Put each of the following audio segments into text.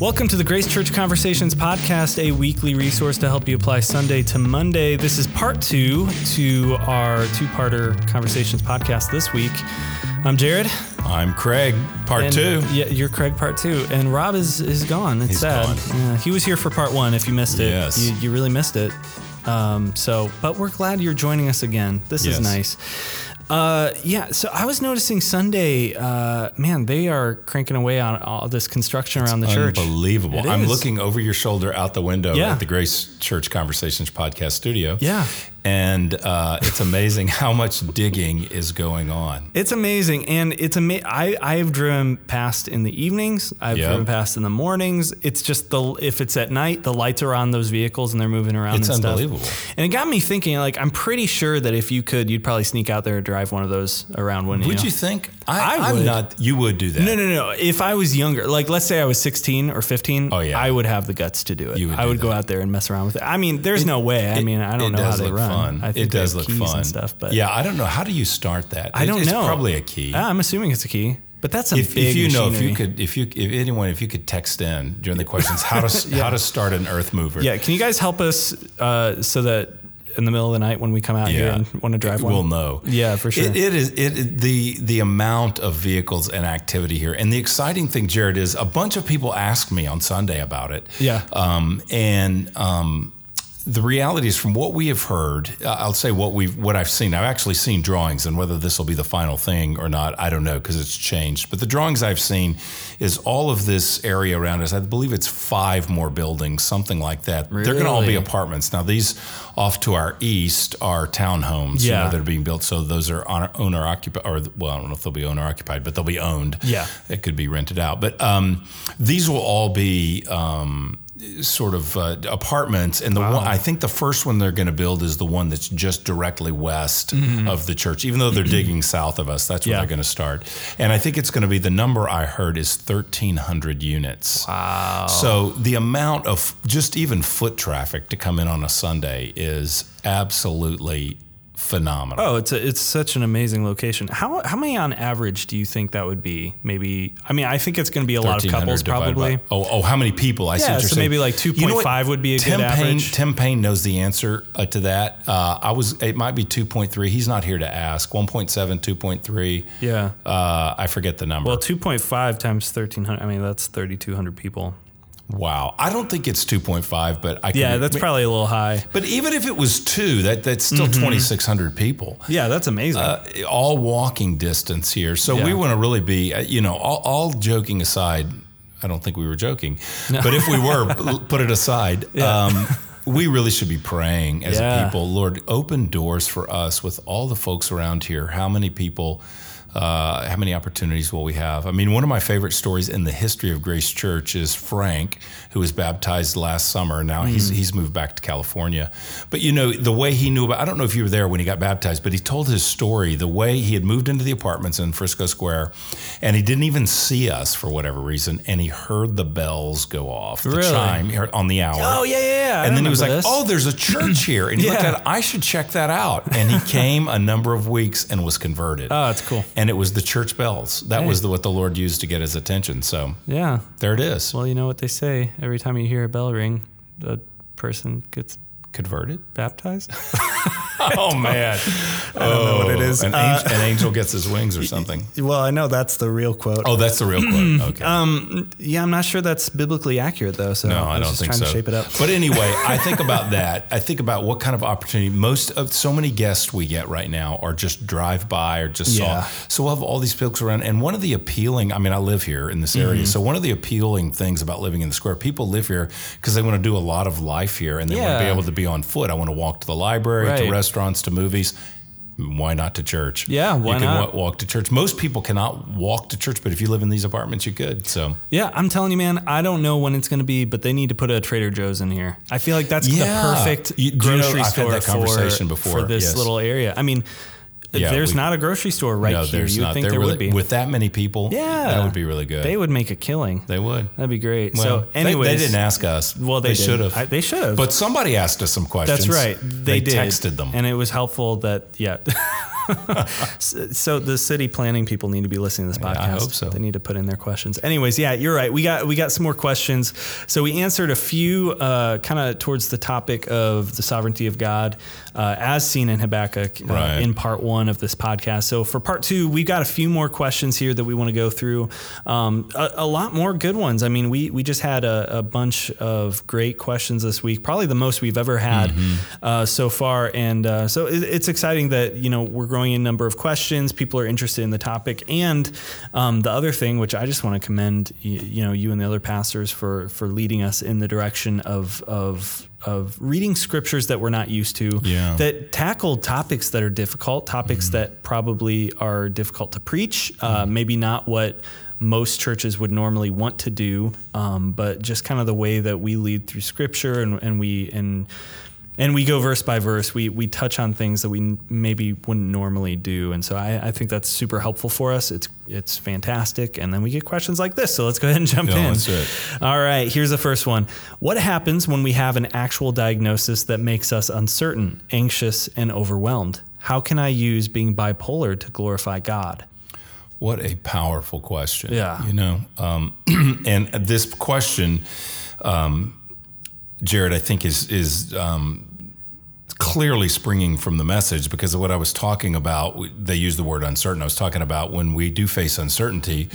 Welcome to the Grace Church Conversations podcast, a weekly resource to help you apply Sunday to Monday. This is part two to our two parter Conversations podcast this week. I'm Jared. I'm Craig, part and- two. Yeah, you're Craig, part two. And Rob is, is gone. It's He's sad. gone. Yeah, he was here for part one if you missed it. Yes. You, you really missed it. Um, so, but we're glad you're joining us again. This is nice. Uh, yeah, so I was noticing Sunday, uh, man, they are cranking away on all this construction around the church. Unbelievable. It I'm is. looking over your shoulder out the window Yeah. at the Grace Church Conversations podcast studio. Yeah. And uh, it's amazing how much digging is going on. It's amazing, and it's ama- I I've driven past in the evenings. I've Yep. driven past in the mornings. It's just the if it's at night, the lights are on those vehicles and they're moving around. It's and stuff. unbelievable. And it got me thinking. Like I'm pretty sure that if you could, you'd probably sneak out there and drive one of those around, wouldn't Would you? you think? I I, would. not. You would do that. No, no, no. If I was younger, like let's say I was 16 or 15, Oh, yeah. I would have the guts to do it. You would I would go out there and mess around with it. I mean, there's no way. I mean, I don't know how they run. Fun. I think it does look keys fun and stuff. But yeah, I don't know. How do you start that? I don't it's know. Probably a key. Ah, I'm assuming it's a key. But that's a if, big if you know, if you could, if you, if anyone, if you could text in during the questions, how to how to start an earth mover. Yeah, can you guys help us uh, so that in the middle of the night when we come out here and want to drive one, We'll know. Yeah, for sure. It, it is it it- the the amount of vehicles and activity here, and the exciting thing, Jared, is a bunch of people asked me on Sunday about it. Yeah. Um, and um, the reality is, from what we have heard, uh, I'll say what we've what I've seen. I've actually seen drawings, and whether this will be the final thing or not, I don't know because it's changed. But the drawings I've seen is all of this area around us. I believe it's five more buildings, something like that. They're going to all be apartments. Now these off to our east are townhomes. you know, that are being built. So those are owner, owner occupied, or well, I don't know if they'll be owner occupied, but they'll be owned. Yeah. it could be rented out. But um, these will all be. Um, Sort of uh, apartments, and the one I think the first one they're going to build is the one that's just directly west of the church. Even though they're digging south of us, that's where Mm-hmm. Yeah. they're going to start. And I think it's going to be the number I heard is thirteen hundred units. wow. So the amount of just even foot traffic to come in on a Sunday is absolutely phenomenal. Oh, it's a, it's such an amazing location. How how many on average do you think that would be? Maybe I mean I think it's going to be a lot of couples probably. by- oh, oh, how many people? I see Yeah, what you're so saying. maybe like You know what? 2.5 would be a good Payne, average. Tim Payne knows the answer uh, to that. Uh, I was. It might be 2.3. He's not here to ask. 1.7, 2.3. Yeah. Uh, I forget the number. Well, 2.5 times 1300. I mean that's 3200 people. Wow. I don't think it's 2.5, but I. Could Yeah, that's probably a little high. But even if it was two, that that's still Mm-hmm. 2,600 people. Yeah, that's amazing. uh, all walking distance here. So Yeah. we want to really be, uh, you know, all, all joking aside. I don't think we were joking, but if we were, put it aside. Um, we really should be praying as Yeah. a people. Lord, open doors for us with all the folks around here. How many people? Uh, how many opportunities will we have? I mean, one of my favorite stories in the history of Grace Church is Frank, who was baptized last summer. Now he's he's moved back to California. But you know, the way he knew about I don't know if you were there when he got baptized, but he told his story, the way he had moved into the apartments in Frisco Square and he didn't even see us for whatever reason, and he heard the bells go off, the Really? chime on the hour. oh yeah, yeah. yeah. And then he was like, this. "Oh, there's a church here," and he looked at it. I should check that out. And he came a number of weeks and was converted. Oh, that's cool. And it was the church bells. That Hey. was the, what the Lord used to get his attention. So Yeah. there it is. Well, you know what they say. Every time you hear a bell ring, a person gets Converted. baptized. Oh man, I don't know what it is. An, Uh, angel, an angel gets his wings or something. well, I know that's the real quote. Oh, that's the real quote. Okay. Um, yeah, I'm not sure that's biblically accurate though. So No, I, I don't just think trying so. to shape it up. But anyway, I think about that. I think about what kind of opportunity most of so many guests we get right now are just drive by or just Yeah. saw. So we'll have all these folks around. And one of the appealing, I mean, I live here in this Mm-hmm. area. So one of the appealing things about living in the square, people live here because they want to do a lot of life here and they want to be able to be on foot. I want to walk to the library, Right. to restaurants, to movies. Why not to church? Yeah, why you can not? wa- walk to church. Most people cannot walk to church, but if you live in these apartments, you could. So Yeah, I'm telling you, man. I don't know when it's going to be, but they need to put a Trader Joe's in here. I feel like that's Yeah. the perfect You- do you know, grocery store that conversation for, before, for this yes. little area. I mean, Yeah, there's we- not a grocery store right no, here. You'd not. think They're there really, would be. with that many people. Yeah. that would be really good. they would make a killing. They would. That'd be great. Well, so, they- anyways, they, didn't ask us. Well, they, should have. They should have. But somebody asked us some questions. That's right. They, did. texted them. and it was helpful that yeah. so the city planning people need to be listening to this podcast. Yeah, I hope so. They need to put in their questions. Anyways, yeah, you're right. We got we got some more questions. So we answered a few uh, kind of towards the topic of the sovereignty of God uh, as seen in Habakkuk uh, Right. in part one of this podcast. So for part two, we've got a few more questions here that we want to go through. Um, a, a lot more good ones. I mean, we we just had a, a bunch of great questions this week, probably the most we've ever had uh, so far. And uh, so it, it's exciting that you know we're growing in number of questions. People are interested in the topic, and um, the other thing, which I just want to commend y- you know you and the other pastors for for leading us in the direction of of of reading scriptures that we're not used to Yeah. that tackle topics that are difficult, topics that probably are difficult to preach, uh, maybe not what most churches would normally want to do, um, but just kind of the way that we lead through scripture and, and we and and we go verse by verse. We we touch on things that we n- maybe wouldn't normally do, and so I, I think that's super helpful for us. It's it's fantastic, and then we get questions like this. So let's go ahead and jump Yeah, in. let's do it. All right, here's the first one. What happens when we have an actual diagnosis that makes us uncertain, anxious, and overwhelmed? How can I use being bipolar to glorify God? What a powerful question. Yeah. You know, um, and this question, um, Jared, I think is is um, clearly springing from the message because of what I was talking about. They use the word uncertain. I was talking about when we do face uncertainty,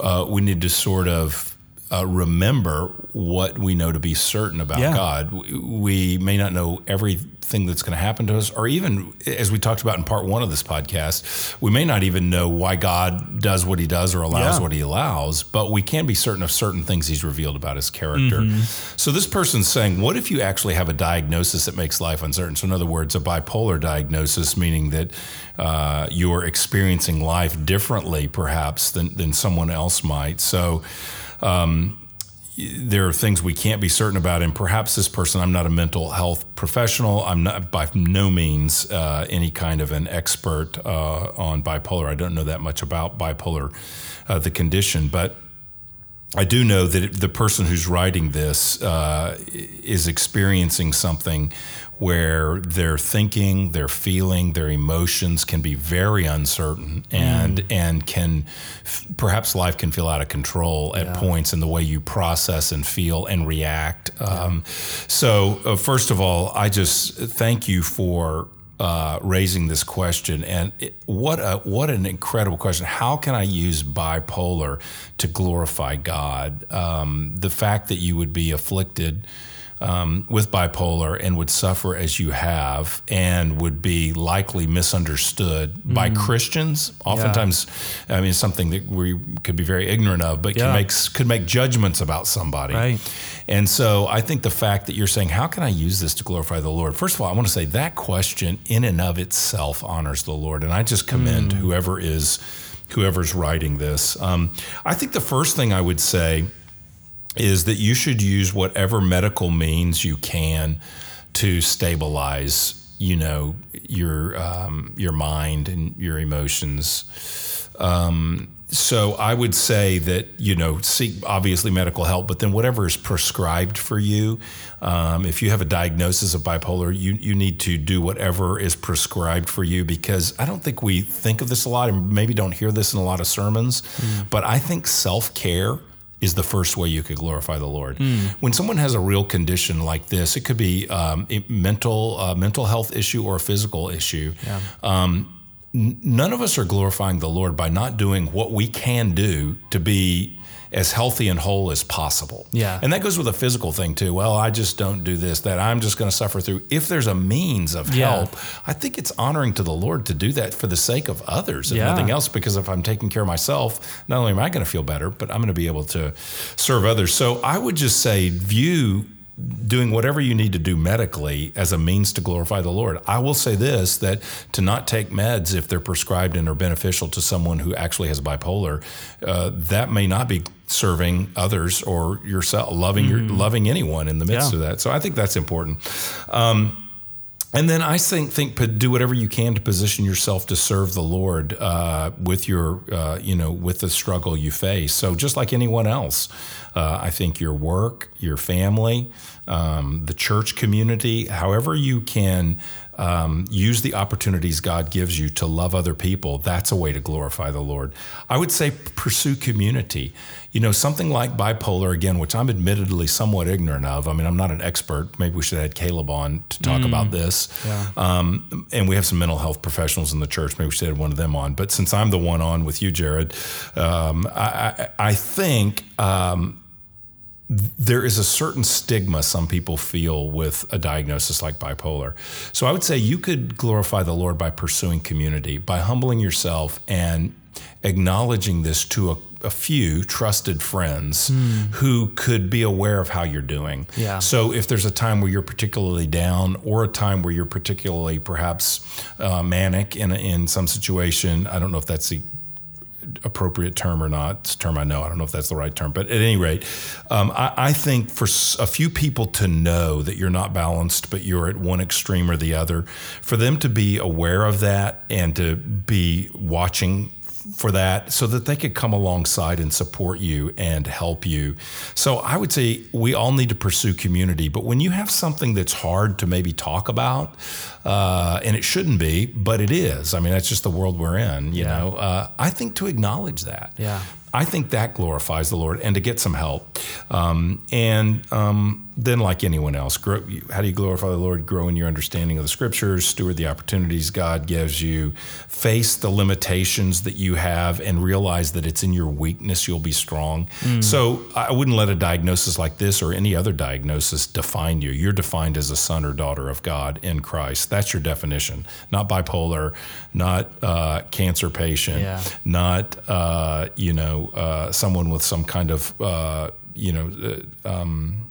uh, we need to sort of. Uh, remember what we know to be certain about Yeah. God. We, we may not know everything that's going to happen to us, or even as we talked about in part one of this podcast, we may not even know why God does what he does or allows Yeah. what he allows, but we can be certain of certain things he's revealed about his character. Mm-hmm. So this person's saying, what if you actually have a diagnosis that makes life uncertain? So in other words, a bipolar diagnosis, meaning that uh, you're experiencing life differently, perhaps than than someone else might. So there are things we can't be certain about, and perhaps this person, I'm not a mental health professional. I'm not by no means uh, any kind of an expert uh, on bipolar. I don't know that much about bipolar, uh, the condition, but I do know that the person who's writing this uh, is experiencing something where their thinking, their feeling, their emotions can be very uncertain, and and can f- perhaps life can feel out of control at points in the way you process and feel and react. Um, so, uh, first of all, I just thank you for uh, raising this question, and it, what a what an incredible question! How can I use bipolar to glorify God? Um, the fact that you would be afflicted um, with bipolar and would suffer as you have, and would be likely misunderstood by Christians. Oftentimes, I mean, it's something that we could be very ignorant of, but Yeah. can make could make judgments about somebody. Right. And so I think the fact that you're saying, how can I use this to glorify the Lord? First of all, I want to say that question in and of itself honors the Lord. And I just commend whoever is whoever's writing this. Um, I think the first thing I would say is that you should use whatever medical means you can to stabilize you know your um, your mind and your emotions um, so I would say that you know seek obviously medical help, but then whatever is prescribed for you. Um, if you have a diagnosis of bipolar, you you need to do whatever is prescribed for you because I don't think we think of this a lot and maybe don't hear this in a lot of sermons. But I think self care is the first way you could glorify the Lord. When someone has a real condition like this, it could be um, a mental uh, mental health issue or a physical issue. Um, n- none of us are glorifying the Lord by not doing what we can do to be as healthy and whole as possible. Yeah. And that goes with a physical thing too. Well, I just don't do this, that I'm just going to suffer through. If there's a means of Yeah. help, I think it's honoring to the Lord to do that for the sake of others, if Yeah. nothing else, because if I'm taking care of myself, not only am I going to feel better, but I'm going to be able to serve others. So I would just say, view doing whatever you need to do medically as a means to glorify the Lord. I will say this that to not take meds if they're prescribed and are beneficial to someone who actually has bipolar, uh, that may not be serving others or yourself, loving your loving anyone in the midst Yeah. of that. So I think that's important. And then I think think do whatever you can to position yourself to serve the Lord uh, with your uh, you know with the struggle you face. So just like anyone else, uh, I think your work, your family, um, the church community, however you can um, use the opportunities God gives you to love other people. That's a way to glorify the Lord. I would say pursue community. You know, something like bipolar, again, which I'm admittedly somewhat ignorant of. I mean, I'm not an expert. Maybe we should have had Caleb on to talk mm, about this. Yeah. Um, and we have some mental health professionals in the church. Maybe we should have one of them on. But since I'm the one on with you, Jared, um, I, I, I, think. There is a certain stigma some people feel with a diagnosis like bipolar. So I would say you could glorify the Lord by pursuing community, by humbling yourself and acknowledging this to a, a few trusted friends mm. who could be aware of how you're doing. Yeah. So if there's a time where you're particularly down or a time where you're particularly perhaps uh, manic in, in some situation, I don't know if that's the appropriate term or not. It's a term I know. I don't know if that's the right term, but at any rate, um, I, I, think for a few people to know that you're not balanced, but you're at one extreme or the other, for them to be aware of that and to be watching for that so that they could come alongside and support you and help you. So I would say we all need to pursue community, but when you have something that's hard to maybe talk about, uh, and it shouldn't be, but it is. I mean, that's just the world we're in. You yeah. know, uh, I think to acknowledge that. Yeah. I think that glorifies the Lord, and to get some help, um, and um, then, like anyone else, grow, how do you glorify the Lord? Grow in your understanding of the scriptures, steward the opportunities God gives you, face the limitations that you have, and realize that it's in your weakness you'll be strong. Mm. So, I wouldn't let a diagnosis like this or any other diagnosis define you. You're defined as a son or daughter of God in Christ. That's your definition, not bipolar, not uh, cancer patient, yeah. not uh, you know uh, someone with some kind of uh, you know. Uh, um,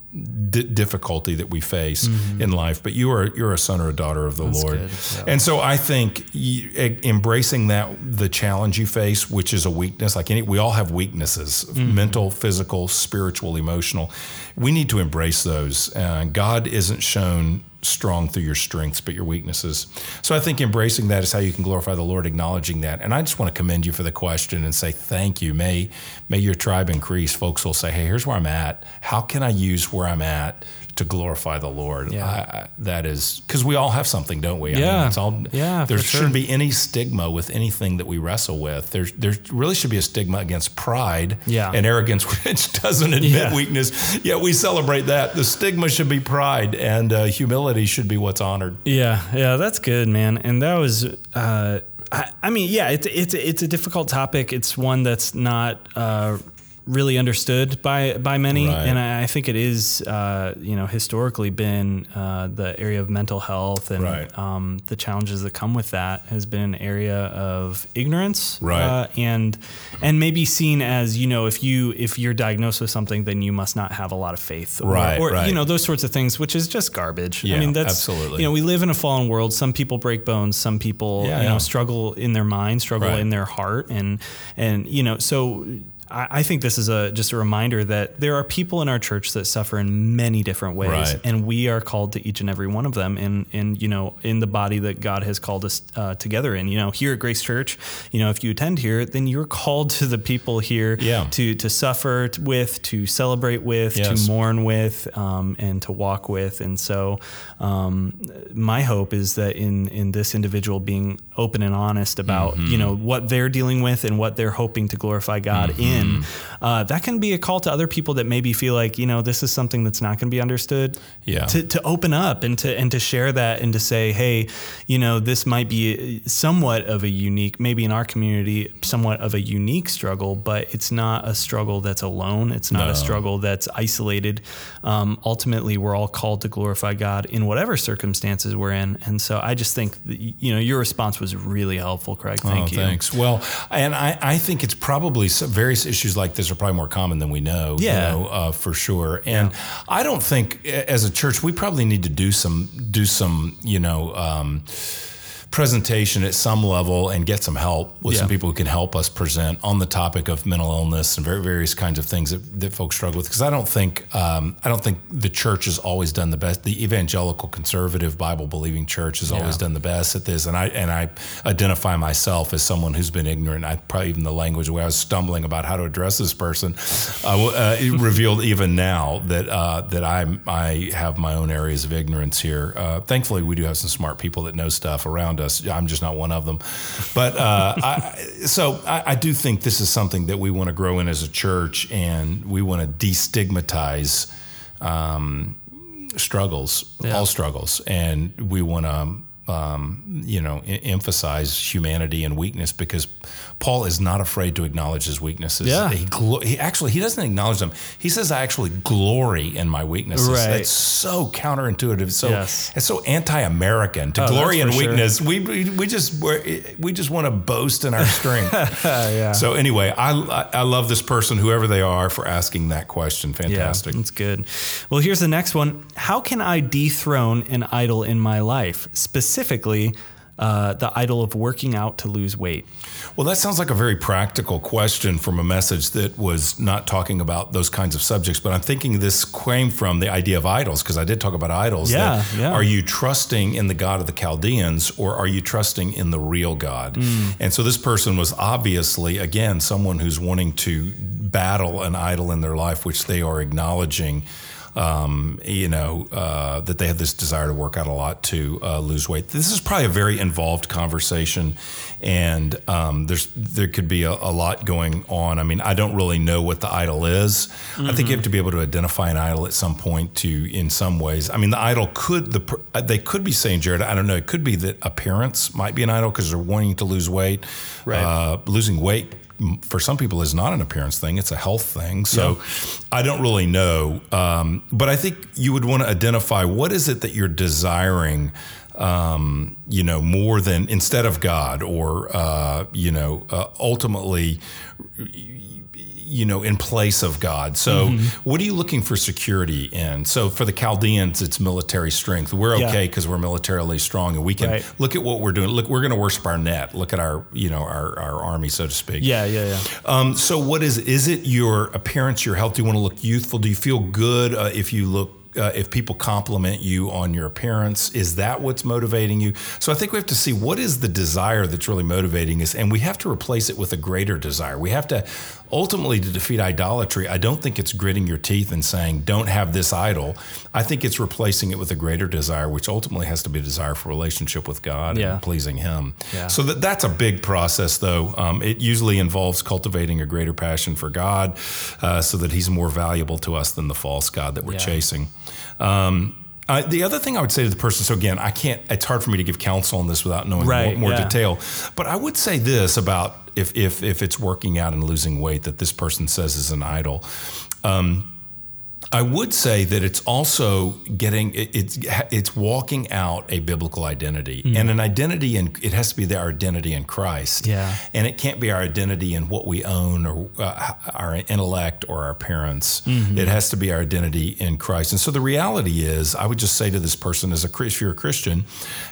d- difficulty that we face mm-hmm. in life. But you are you're a son or a daughter of the That's Lord, yeah. and so I think you, embracing that the challenge you face, which is a weakness, like any, we all have weaknesses, mm-hmm. mental, physical, spiritual, emotional. We need to embrace those. Uh, God isn't shown strong through your strengths, but your weaknesses. So I think embracing that is how you can glorify the Lord, acknowledging that. And I just want to commend you for the question and say thank you. May may your tribe increase. Folks will say, "Hey, here's where I'm at. How can I use where I'm at to glorify the Lord. Yeah. I, that is because we all have something, don't we? I yeah. Mean, it's all, yeah. There shouldn't sure. be any stigma with anything that we wrestle with. There's there really should be a stigma against pride yeah. and arrogance, which doesn't admit yeah. weakness. Yet we celebrate that. The stigma should be pride, and uh, humility should be what's honored. Yeah, yeah, that's good, man. And that was. Uh, I, mean, yeah, it's it's it's a difficult topic. It's one that's not uh, really understood by by many, right. and I, I, think it is uh, you know historically been uh, the area of mental health and right. um, the challenges that come with that has been an area of ignorance, right. uh, and and maybe seen as you know if you if you're diagnosed with something, then you must not have a lot of faith, or, right, or right. you know those sorts of things, which is just garbage. Yeah, I mean that's absolutely. you know we live in a fallen world. Some people break bones, some people yeah, you yeah. know struggle in their mind, struggle in their heart, and and you know so I think this is a just a reminder that there are people in our church that suffer in many different ways, right. and we are called to each and every one of them, in in you know in the body that God has called us uh, together in. You know, here at Grace Church, you know, if you attend here, then you're called to the people here yeah. to to suffer with, to celebrate with, yes. to mourn with, um, and to walk with. And so, um, my hope is that in in this individual being open and honest about mm-hmm. you know what they're dealing with and what they're hoping to glorify God mm-hmm. in in, uh, that can be a call to other people that maybe feel like you know this is something that's not going to be understood. Yeah. To, to open up and to and to share that and to say, hey, you know, this might be somewhat of a unique, maybe in our community, somewhat of a unique struggle, but it's not a struggle that's alone. It's not no. a struggle that's isolated. Um, ultimately, we're all called to glorify God in whatever circumstances we're in. And so I just think that, you know your response was really helpful, Craig. Thank oh, you. Thanks. Well, and I, I think it's probably various issues like this are probably more common than we know. Yeah, you know, uh, for sure. And yeah. I don't think as a church we probably need to do some do some you know. Um, presentation at some level and get some help with Yeah. some people who can help us present on the topic of mental illness and various kinds of things that, that folks struggle with. Because I don't think um, I don't think the church has always done the best. The evangelical, conservative, Bible believing church has always done the best at this. And I and I identify myself as someone who's been ignorant. I probably even the language where I was stumbling about how to address this person uh, uh, it revealed even now that uh, that I I have my own areas of ignorance here. Uh, thankfully, we do have some smart people that know stuff around us. I'm just not one of them. But uh, I, so I, I do think this is something that we want to grow in as a church, and we want to destigmatize um, struggles, Yeah. all struggles, and we want to. Um, you know, emphasize humanity and weakness because Paul is not afraid to acknowledge his weaknesses. Yeah. he, glo- he actually he doesn't acknowledge them. He says, "I actually glory in my weaknesses." Right. That's so counterintuitive. So Yes. it's so anti-American to Oh, glory in for sure. weakness. We, we we just we're, we just want to boast in our strength. yeah. So anyway, I I love this person, whoever they are, for asking that question. Fantastic. Yeah, that's good. Well, here's the next one. How can I dethrone an idol in my life, specifically uh, the idol of working out to lose weight? Well, that sounds like a very practical question from a message that was not talking about those kinds of subjects. But I'm thinking this came from the idea of idols because I did talk about idols. Yeah, yeah. Are you trusting in the God of the Chaldeans or are you trusting in the real God? Mm. And so this person was obviously, again, someone who's wanting to battle an idol in their life, which they are acknowledging. Um, you know uh, that they have this desire to work out a lot to uh, lose weight. This is probably a very involved conversation, and um, there's there could be a, a lot going on. I mean, I don't really know what the idol is. I think you have to be able to identify an idol at some point. To in some ways, I mean, the idol could the uh, they could be saying, Jared, I don't know. It could be that appearance might be an idol because they're wanting to lose weight. Right. Uh, losing weight for some people is not an appearance thing; it's a health thing. So, I don't really know, um, but I think you would want to identify what is it that you're desiring. Um, you know, more than instead of God, or uh, you know, uh, ultimately, you know, in place of God. So, Mm-hmm. what are you looking for security in? So, for the Chaldeans, it's military strength. We're okay because we're militarily strong, and we can Right. look at what we're doing. Look, we're going to worship our net. Look at our, you know, our, our army, so to speak. Yeah, yeah, yeah. Um, so, what is is it? Your appearance, your health? Do you want to look youthful? Do you feel good uh, if you look? Uh, if people compliment you on your appearance, is that what's motivating you? So I think we have to see what is the desire that's really motivating us, and we have to replace it with a greater desire. We have to ultimately to defeat idolatry. I don't think it's gritting your teeth and saying don't have this idol. I think it's replacing it with a greater desire, which ultimately has to be a desire for relationship with God Yeah. and pleasing Him. Yeah. So that, that's a big process, though. Um, it usually involves cultivating a greater passion for God, uh, so that He's more valuable to us than the false God that we're Yeah. chasing. Um, uh, the other thing I would say to the person, so again, I can't. It's hard for me to give counsel on this without knowing Right, more, more yeah. detail. But I would say this about if if if it's working out and losing weight that this person says is an idol. Um, I would say that it's also getting it's it's walking out a biblical identity and an identity and it has to be our identity in Christ. Yeah. and it can't be our identity in what we own or uh, our intellect or our parents. It has to be our identity in Christ. And so the reality is, I would just say to this person, as a if you're a Christian,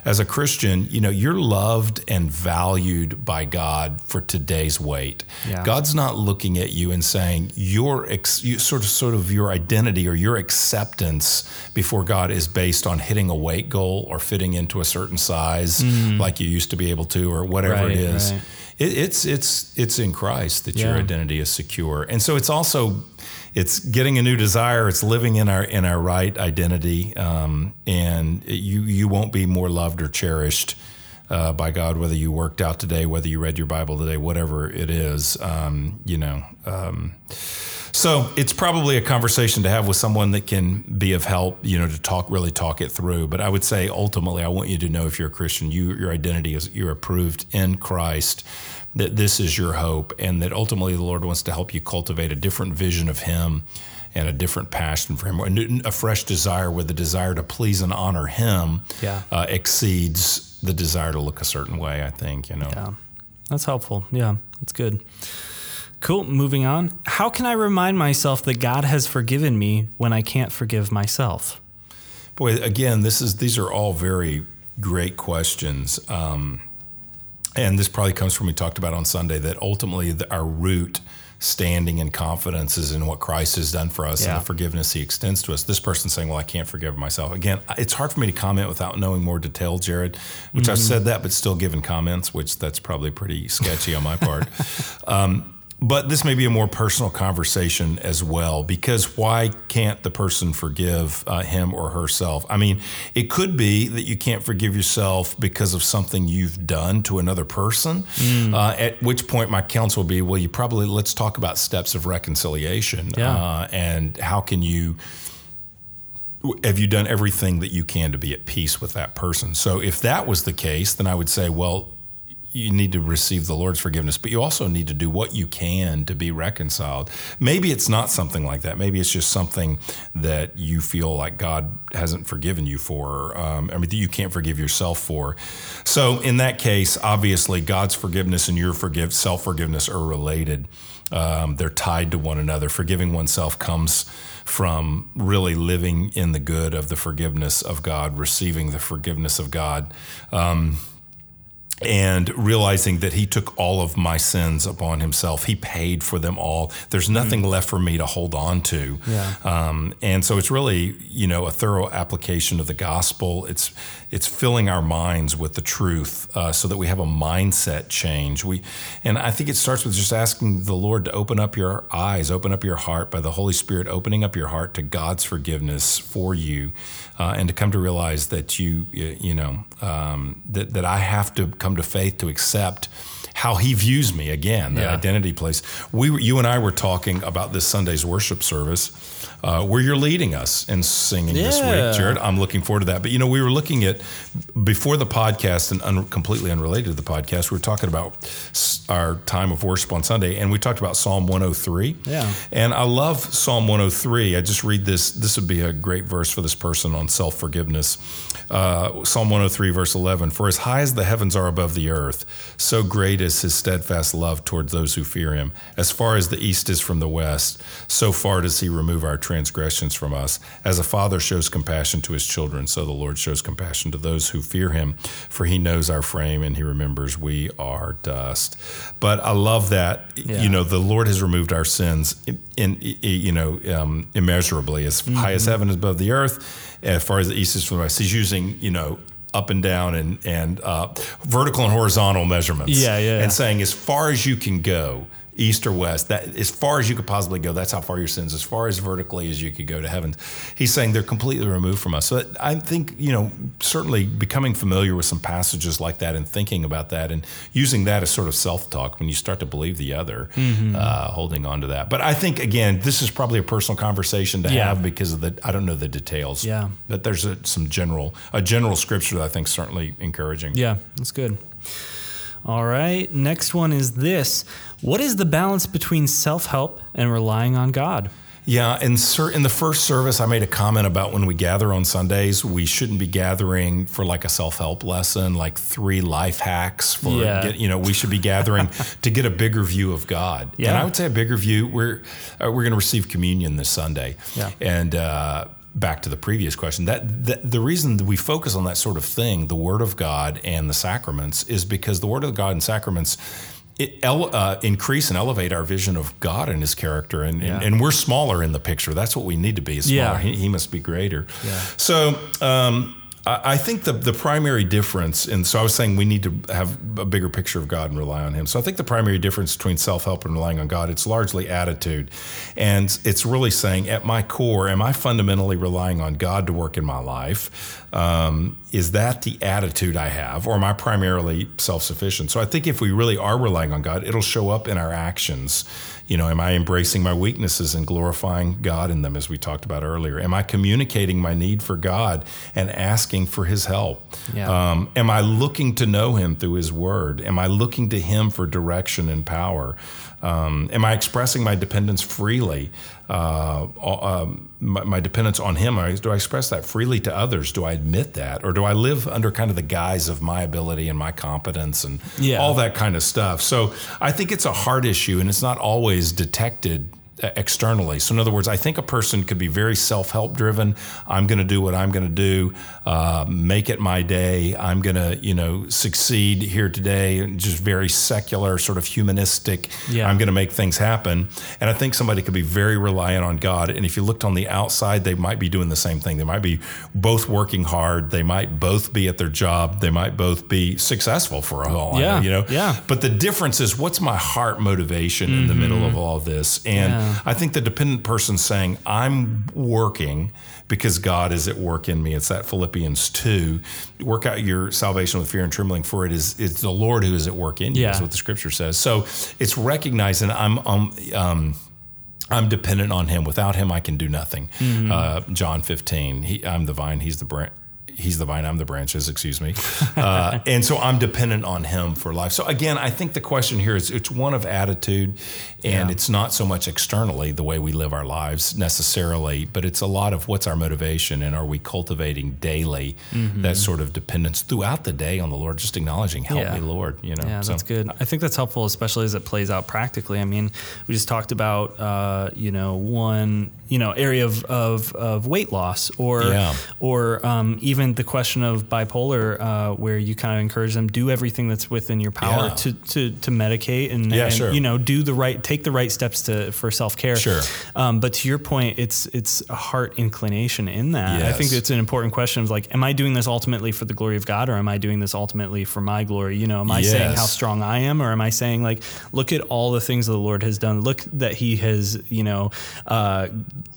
as a Christian, you know you're loved and valued by God for today's weight. Yeah. God's not looking at you and saying your ex, you, sort of sort of your identity or your acceptance before God is based on hitting a weight goal or fitting into a certain size like you used to be able to or whatever. Right, it is. right. It, it's it's it's in Christ that your identity is secure, and so it's also it's getting a new desire. It's living in our in our right identity, um, and you you won't be more loved or cherished uh, by God whether you worked out today, whether you read your Bible today, whatever it is. Um, you know. Um, so it's probably a conversation to have with someone that can be of help, you know, to talk really talk it through. But I would say ultimately, I want you to know if you're a Christian, you your identity is you're approved in Christ, that this is your hope, and that ultimately the Lord wants to help you cultivate a different vision of Him and a different passion for Him, a, a fresh desire where the desire to please and honor Him Yeah. uh, exceeds the desire to look a certain way. I think you know. Yeah, that's helpful. Yeah, that's good. Cool. Moving on. How can I remind myself that God has forgiven me when I can't forgive myself? Boy, again, this is these are all very great questions. Um, and this probably comes from we talked about on Sunday that ultimately the, our root standing and confidence is in what Christ has done for us yeah. and the forgiveness he extends to us. This person saying, Well, I can't forgive myself. Again, it's hard for me to comment without knowing more detail, Jared, which mm-hmm. I've said that, but still giving comments, which that's probably pretty sketchy on my part. Um, but this may be a more personal conversation as well, because why can't the person forgive uh, him or herself? I mean, it could be that you can't forgive yourself because of something you've done to another person. Mm. Uh, at which point, my counsel would be, well, you probably let's talk about steps of reconciliation yeah. uh, and how can you have you done everything that you can to be at peace with that person? So if that was the case, then I would say, well, you need to receive the Lord's forgiveness, but you also need to do what you can to be reconciled. Maybe it's not something like that. Maybe it's just something that you feel like God hasn't forgiven you for. Um, I mean, that you can't forgive yourself for. So, in that case, obviously, God's forgiveness and your forgive self forgiveness are related. Um, they're tied to one another. Forgiving oneself comes from really living in the good of the forgiveness of God, receiving the forgiveness of God. Um, and realizing that he took all of my sins upon himself. He paid for them all. There's nothing mm. left for me to hold on to. Yeah. Um, and so it's really, you know, a thorough application of the gospel. It's it's filling our minds with the truth uh, so that we have a mindset change. We, and I think it starts with just asking the Lord to open up your eyes, open up your heart by the Holy Spirit, opening up your heart to God's forgiveness for you, uh, and to come to realize that you, you know, um, that that I have to come to faith to accept how he views me again that yeah. identity place we you and i were talking about this sunday's worship service uh, where you're leading us in singing yeah. this week, Jared. I'm looking forward to that. But you know, we were looking at before the podcast and un, completely unrelated to the podcast. We were talking about our time of worship on Sunday, and we talked about Psalm 103. Yeah, and I love Psalm 103. I just read this. This would be a great verse for this person on self forgiveness. Uh, Psalm 103, verse 11 For as high as the heavens are above the earth, so great is his steadfast love towards those who fear him. As far as the east is from the west, so far does he remove our transgressions from us. As a father shows compassion to his children, so the Lord shows compassion to those who fear him, for he knows our frame and he remembers we are dust. But I love that, yeah. you know, the Lord has removed our sins in, in you know, um, immeasurably, as mm-hmm. high as heaven is above the earth as far as the east is from the west. He's using, you know, up and down and and uh, vertical and horizontal measurements. Yeah, yeah. And saying as far as you can go, east or west, that as far as you could possibly go, that's how far your sins, as far as vertically as you could go to heaven. He's saying they're completely removed from us. So I think, you know, certainly becoming familiar with some passages like that and thinking about that and using that as sort of self talk when you start to believe the other, mm-hmm. uh, holding on to that. But I think, again, this is probably a personal conversation to yeah. have because of the, I don't know the details. Yeah. But there's a, some general, a general scripture that I think certainly encouraging. Yeah, that's good. All right. Next one is this What is the balance between self help and relying on God? Yeah, in, in the first service, I made a comment about when we gather on Sundays, we shouldn't be gathering for like a self help lesson, like three life hacks for, yeah. get, you know, we should be gathering to get a bigger view of God. Yeah. And I would say a bigger view. We're uh, we're going to receive communion this Sunday, yeah. and uh, back to the previous question that, that, the reason that we focus on that sort of thing the word of god and the sacraments is because the word of god and sacraments it ele- uh, increase and elevate our vision of god and his character and, yeah. and, and, we're smaller in the picture that's what we need to be smaller yeah. he, he must be greater yeah. so um, I think the the primary difference, and so I was saying we need to have a bigger picture of God and rely on Him. So I think the primary difference between self help and relying on God, it's largely attitude, and it's really saying at my core, am I fundamentally relying on God to work in my life? Um, is that the attitude I have, or am I primarily self sufficient? So I think if we really are relying on God, it'll show up in our actions you know, am I embracing my weaknesses and glorifying God in them, as we talked about earlier? Am I communicating my need for God and asking for His help? Yeah. Um, am I looking to know Him through His Word? Am I looking to Him for direction and power? Um, am I expressing my dependence freely? Uh, uh, my, my, dependence on Him? Do I express that freely to others? Do I admit that, or do I live under kind of the guise of my ability and my competence and yeah. all that kind of stuff? So I think it's a hard issue, and it's not always detected externally. So, in other words, I think a person could be very self help driven. I'm going to do what I'm going to do, uh, make it my day. I'm going to, you know, succeed here today. Just very secular, sort of humanistic. Yeah. I'm going to make things happen. And I think somebody could be very reliant on God. And if you looked on the outside, they might be doing the same thing. They might be both working hard. They might both be at their job. They might both be successful for a all yeah. I know, you know. Yeah. But the difference is, what's my heart motivation mm-hmm. in the middle of all this? And yeah. I think the dependent person saying, I'm working because God is at work in me. It's that Philippians 2. Work out your salvation with fear and trembling, for it is it's the Lord who is at work in you, yeah. is what the scripture says. So it's recognizing I'm um, um, I'm dependent on him. Without him, I can do nothing. Mm-hmm. Uh, John 15. He, I'm the vine, he's the branch he's the vine, I'm the branches, excuse me. Uh, and so I'm dependent on him for life. So again, I think the question here is it's one of attitude and yeah. it's not so much externally the way we live our lives necessarily, but it's a lot of what's our motivation and are we cultivating daily mm-hmm. that sort of dependence throughout the day on the Lord, just acknowledging, help yeah. me, Lord, you know. Yeah, so, that's good. I think that's helpful, especially as it plays out practically. I mean, we just talked about, uh, you know, one, you know, area of, of, of weight loss or, yeah. or um, even the question of bipolar, uh, where you kind of encourage them do everything that's within your power yeah. to, to, to medicate and, yeah, and sure. you know, do the right, take the right steps to, for self-care. Sure. Um, but to your point, it's, it's a heart inclination in that. Yes. I think it's an important question of like, am I doing this ultimately for the glory of God or am I doing this ultimately for my glory? You know, am I yes. saying how strong I am or am I saying like, look at all the things that the Lord has done. Look that he has, you know, uh,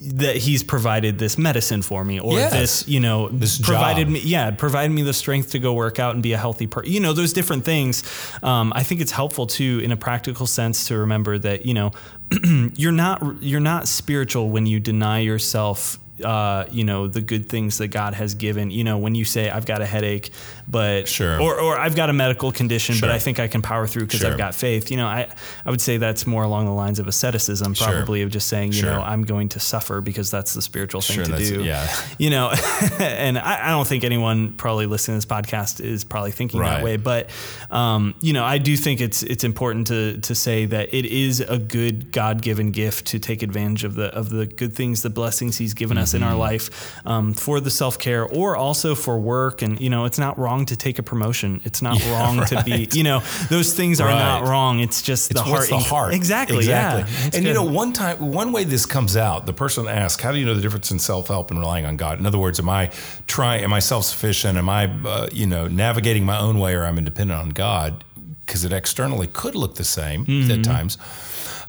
that he's provided this medicine for me or yes. this, you know, this provided job. me, yeah, provided me the strength to go work out and be a healthy person. You know, those different things. Um, I think it's helpful too, in a practical sense, to remember that you know you're not you're not spiritual when you deny yourself uh, you know the good things that God has given. You know, when you say I've got a headache, but sure, or or I've got a medical condition, sure. but I think I can power through because sure. I've got faith. You know, I I would say that's more along the lines of asceticism, probably sure. of just saying, you know, I'm going to suffer because that's the spiritual thing to do. Yeah, you know, and I, I, don't think anyone probably listening to this podcast is probably thinking right. that way, but um, you know, I do think it's it's important to to say that it is a good God given gift to take advantage of the of the good things, the blessings He's given mm-hmm. us in our mm-hmm. life um, for the self care or also for work. And, you know, it's not wrong to take a promotion. It's not yeah, wrong right. to be, you know, those things are not wrong. It's just it's the heart. the heart. Exactly. Exactly. Yeah, and, good. you know, one time, one way this comes out, the person asks, how do you know the difference in self help and relying on God? In other words, am I trying, am I self sufficient? Am I, uh, you know, navigating my own way or I'm independent on God? Because it externally could look the same mm-hmm. at times.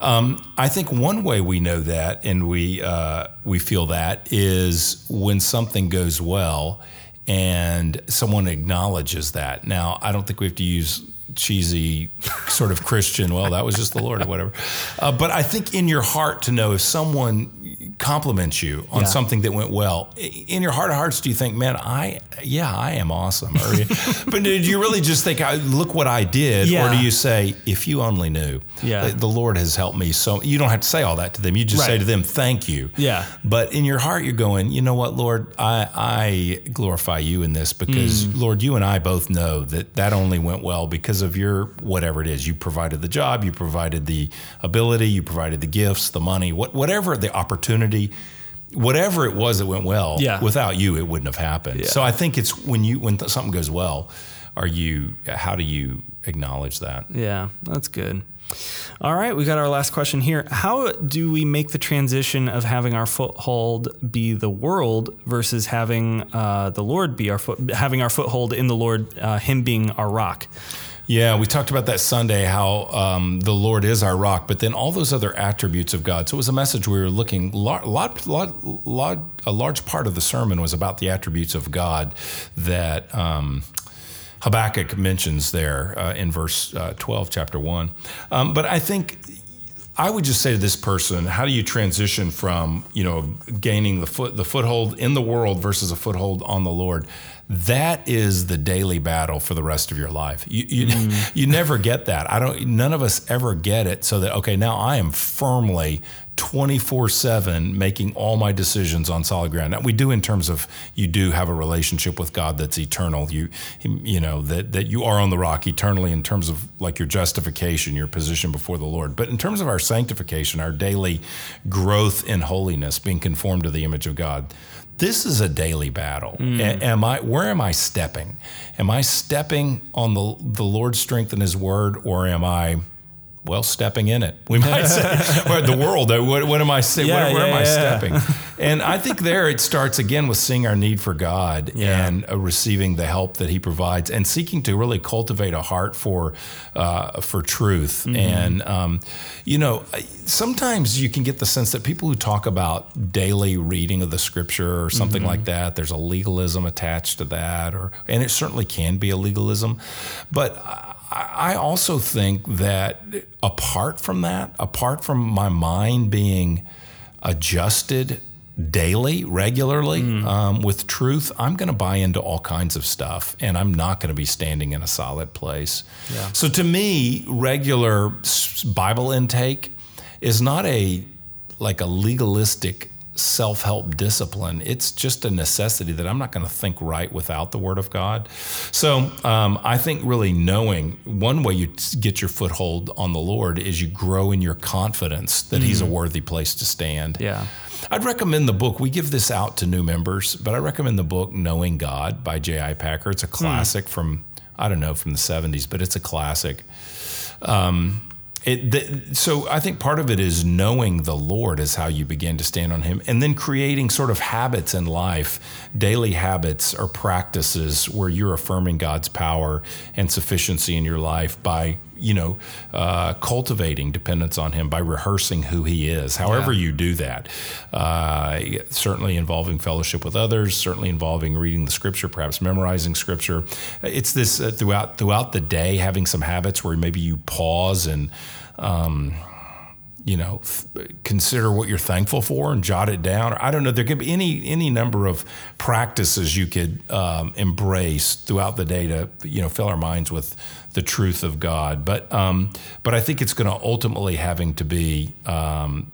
Um, I think one way we know that and we uh, we feel that is when something goes well and someone acknowledges that. Now, I don't think we have to use cheesy sort of Christian, well, that was just the Lord or whatever. Uh, but I think in your heart to know if someone compliments you on yeah. something that went well, in your heart of hearts, do you think, man, I, yeah, I am awesome? But did you really just think, look what I did? Yeah. Or do you say, if you only knew, yeah. the Lord has helped me so, you don't have to say all that to them. You just right. say to them, thank you. Yeah. But in your heart, you're going, you know what, Lord, I, I glorify you in this because, mm. Lord, you and I both know that that only went well because of your whatever it is. You provided the job, you provided the ability, you provided the gifts, the money, what, whatever the opportunity whatever it was that went well, yeah. without you, it wouldn't have happened. Yeah. So I think it's when you when th- something goes well, are you how do you acknowledge that? Yeah, that's good. All right, we got our last question here. How do we make the transition of having our foothold be the world versus having uh, the Lord be our foot, having our foothold in the Lord, uh, Him being our rock? Yeah, we talked about that Sunday how um, the Lord is our rock, but then all those other attributes of God. So it was a message we were looking. Lot, lot, lot, lot a large part of the sermon was about the attributes of God that. Um, Habakkuk mentions there uh, in verse uh, 12, chapter 1. Um, but I think I would just say to this person, how do you transition from, you know, gaining the foot the foothold in the world versus a foothold on the Lord? That is the daily battle for the rest of your life. You you, mm. you never get that. I don't. None of us ever get it. So that okay, now I am firmly 24 7 making all my decisions on solid ground. Now, we do in terms of you do have a relationship with God that's eternal. You, you know, that, that you are on the rock eternally in terms of like your justification, your position before the Lord. But in terms of our sanctification, our daily growth in holiness, being conformed to the image of God, this is a daily battle. Mm. Am I where am I stepping? Am I stepping on the the Lord's strength and his word or am I well, stepping in it. We might say, the world. What, what am I saying? Yeah, where, where yeah, am I yeah. stepping? And I think there it starts again with seeing our need for God and uh, receiving the help that He provides, and seeking to really cultivate a heart for uh, for truth. Mm-hmm. And um, you know, sometimes you can get the sense that people who talk about daily reading of the Scripture or something mm-hmm. like that, there's a legalism attached to that, or and it certainly can be a legalism, but. I also think that apart from that, apart from my mind being adjusted daily, regularly mm. um, with truth, I'm going to buy into all kinds of stuff and I'm not going to be standing in a solid place. Yeah. So to me, regular Bible intake is not a like a legalistic self help discipline. It's just a necessity that I'm not going to think right without the Word of God. So um, I think really knowing one way you get your foothold on the Lord is you grow in your confidence that mm. He's a mm. worthy place to stand. Yeah. I'd recommend the book. We give this out to new members, but I recommend the book Knowing God by J.I. Packer. It's a classic mm. from, I don't know, from the 70s, but it's a classic. Um, it, the, so I think part of it is knowing the Lord is how you begin to stand on Him, and then creating sort of habits in life, daily habits or practices where you're affirming God's power and sufficiency in your life by you know, uh, cultivating dependence on Him by rehearsing who He is. However, yeah. you do that, uh, certainly involving fellowship with others, certainly involving reading the Scripture, perhaps memorizing Scripture. It's this uh, throughout throughout the day, having some habits where maybe you pause and um, you know, consider what you're thankful for and jot it down. Or I don't know. There could be any any number of practices you could um, embrace throughout the day to you know fill our minds with the truth of God. But um, but I think it's going to ultimately having to be. Um,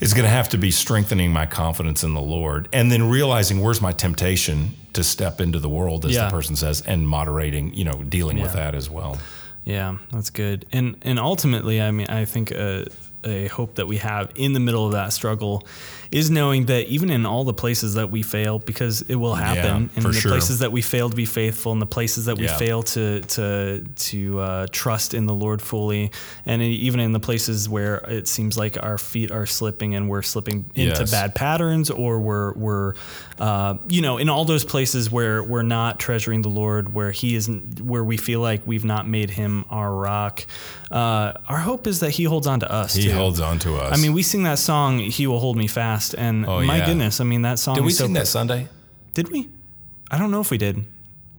it's going to have to be strengthening my confidence in the Lord and then realizing where's my temptation to step into the world, as yeah. the person says, and moderating, you know, dealing yeah. with that as well. Yeah, that's good. And and ultimately, I mean, I think a, a hope that we have in the middle of that struggle is knowing that even in all the places that we fail, because it will happen, yeah, in the sure. places that we fail to be faithful, in the places that we yeah. fail to to to uh, trust in the Lord fully, and even in the places where it seems like our feet are slipping and we're slipping into yes. bad patterns, or we're we're uh, you know in all those places where we're not treasuring the Lord, where He isn't, where we feel like we've not made Him our rock. Uh, our hope is that He holds on to us. He too. holds on to us. I mean, we sing that song, "He will hold me fast." And oh, my yeah. goodness, I mean that song. Did we sing that Sunday? Did we? I don't know if we did.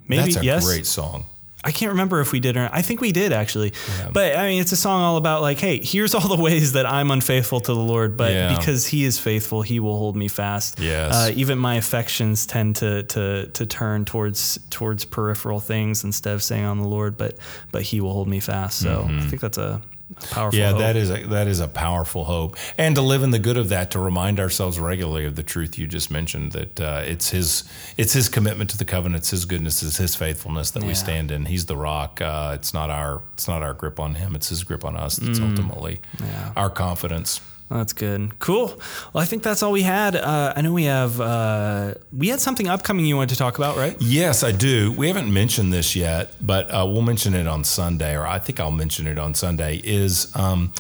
Maybe That's a yes. great song. I can't remember if we did or not. I think we did actually. Yeah. But I mean, it's a song all about like, hey, here's all the ways that I'm unfaithful to the Lord, but yeah. because He is faithful, He will hold me fast. Yes. Uh, even my affections tend to to to turn towards towards peripheral things instead of saying on the Lord, but but He will hold me fast. So mm-hmm. I think that's a Powerful yeah, hope. that is a, that is a powerful hope, and to live in the good of that, to remind ourselves regularly of the truth you just mentioned that uh, it's his it's his commitment to the covenant, it's his goodness, it's his faithfulness that yeah. we stand in. He's the rock. Uh, it's not our it's not our grip on him. It's his grip on us. That's mm. ultimately yeah. our confidence. That's good. Cool. Well, I think that's all we had. Uh, I know we have uh, we had something upcoming you wanted to talk about, right? Yes, I do. We haven't mentioned this yet, but uh, we'll mention it on Sunday, or I think I'll mention it on Sunday. Is um,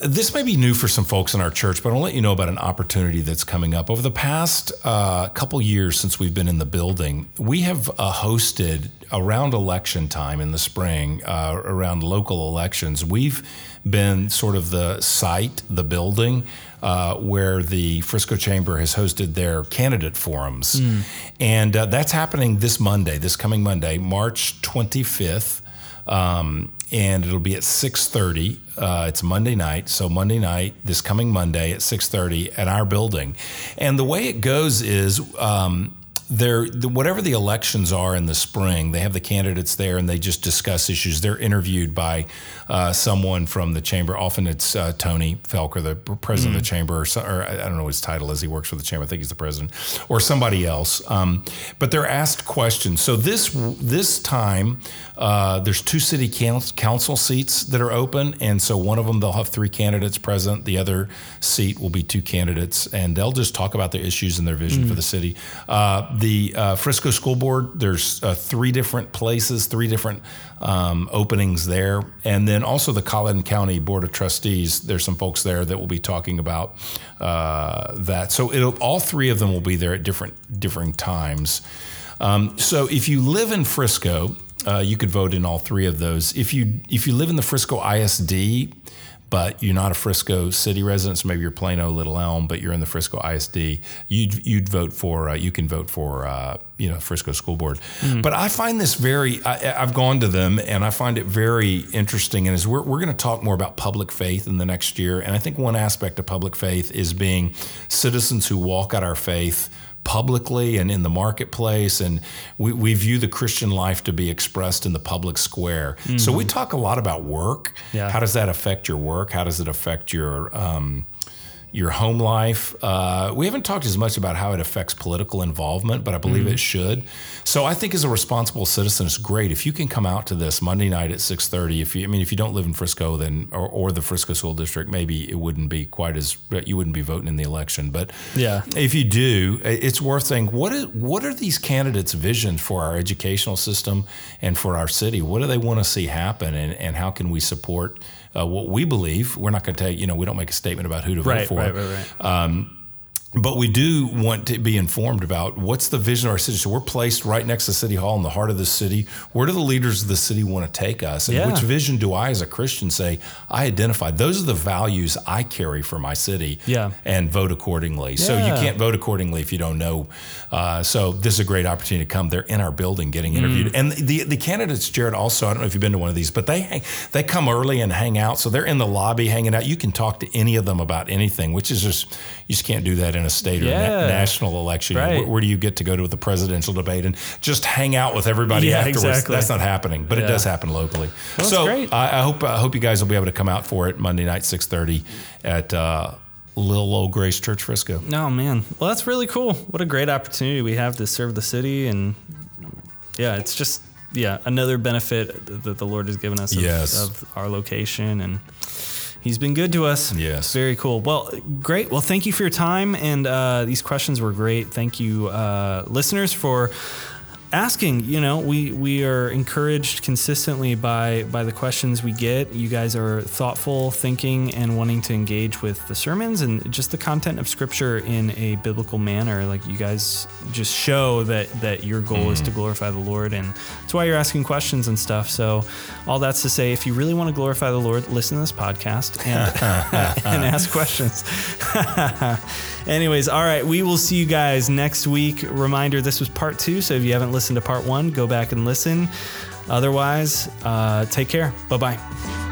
this may be new for some folks in our church, but I'll let you know about an opportunity that's coming up. Over the past uh, couple years since we've been in the building, we have uh, hosted around election time in the spring, uh, around local elections. We've been sort of the site, the building uh, where the Frisco Chamber has hosted their candidate forums. Mm. And uh, that's happening this Monday, this coming Monday, March 25th. Um, and it'll be at 6.30 uh, it's monday night. So monday night this coming monday at 6.30 at our building. And the way it goes is um, they're the, whatever the elections are in the spring. They have the candidates there, and they just discuss issues. They're interviewed by uh, someone from the chamber. Often it's uh, Tony Felker, the president mm. of the chamber, or, or, I don't know what his title is. He works for the chamber. I think he's the president, or somebody else. Um, but they're asked questions. So this this time, uh, there's two city council seats that are open, and so one of them they'll have three candidates present. The other seat will be two candidates, and they'll just talk about their issues and their vision mm. for the city. The uh, Frisco School Board, there's uh, three different places, three different um, openings there, and then also the Collin County Board of Trustees. There's some folks there that will be talking about uh, that. So it'll all three of them will be there at different different times. Um, so if you live in Frisco, uh, you could vote in all three of those. If you if you live in the Frisco ISD, but you're not a Frisco city resident, so maybe you're Plano, Little Elm, but you're in the Frisco ISD, you'd you'd vote for uh, you can vote for uh, you know Frisco School Board. Mm-hmm. But I find this very I, have gone to them and I find it very interesting. And as we're we're going to talk more about public faith in the next year, and I think one aspect of public faith is being citizens who walk out our faith publicly and in the marketplace. And we, we view the Christian life to be expressed in the public square. Mm-hmm. So we talk a lot about work. Yeah. How does that affect your work? How does it affect your um, your home life. Uh, we haven't talked as much about how it affects political involvement, but I believe mm-hmm. it should. So I think as a responsible citizen, it's great if you can come out to this Monday night at six thirty. If you, I mean, if you don't live in Frisco, then or, or, the Frisco School District, maybe it wouldn't be quite as you wouldn't be voting in the election. But yeah, if you do, it's worth saying what is what are these candidates' visions for our educational system and for our city? What do they want to see happen, and, and how can we support? Uh, what we believe. We're not going to tell you, you know, we don't make a statement about who to right, vote for. Right, right, right. Um, but we do want to be informed about what's the vision of our city. So we're placed right next to City Hall in the heart of the city. Where do the leaders of the city want to take us? And yeah. which vision do I, as a Christian, say I identify? Those are the values I carry for my city. Yeah. And vote accordingly. Yeah. So you can't vote accordingly if you don't know. Uh, so this is a great opportunity to come. They're in our building getting interviewed. Mm. And the the candidates, Jared, also I don't know if you've been to one of these, but they hang, they come early and hang out. So they're in the lobby hanging out. You can talk to any of them about anything, which is just you just can't do that in a state or yeah national election. Right. Where, where, do you get to go to the presidential debate and just hang out with everybody yeah, afterwards? Exactly. That's not happening, but yeah. it does happen locally. Well, so I, I, hope I hope you guys will be able to come out for it Monday night, six thirty at. Uh, Little Old Grace Church Frisco. No, oh, man. Well, that's really cool. What a great opportunity we have to serve the city. And yeah, it's just, yeah, another benefit that the Lord has given us of, yes. of our location. And He's been good to us. Yes. Very cool. Well, great. Well, thank you for your time. And uh, these questions were great. Thank you, uh, listeners, for asking. You know, we we are encouraged consistently by by the questions we get. You guys are thoughtful, thinking, and wanting to engage with the sermons and just the content of Scripture in a biblical manner. Like you guys just show that that your goal mm. is to mm. glorify the Lord, and that's why you're asking questions and stuff. So, all that's to say, if you really want to glorify the Lord, listen to this podcast and and ask questions. Anyways, all right, we will see you guys next week. Reminder this was part two, so if you haven't listened to part one, go back and listen. Otherwise, uh, take care. Bye bye.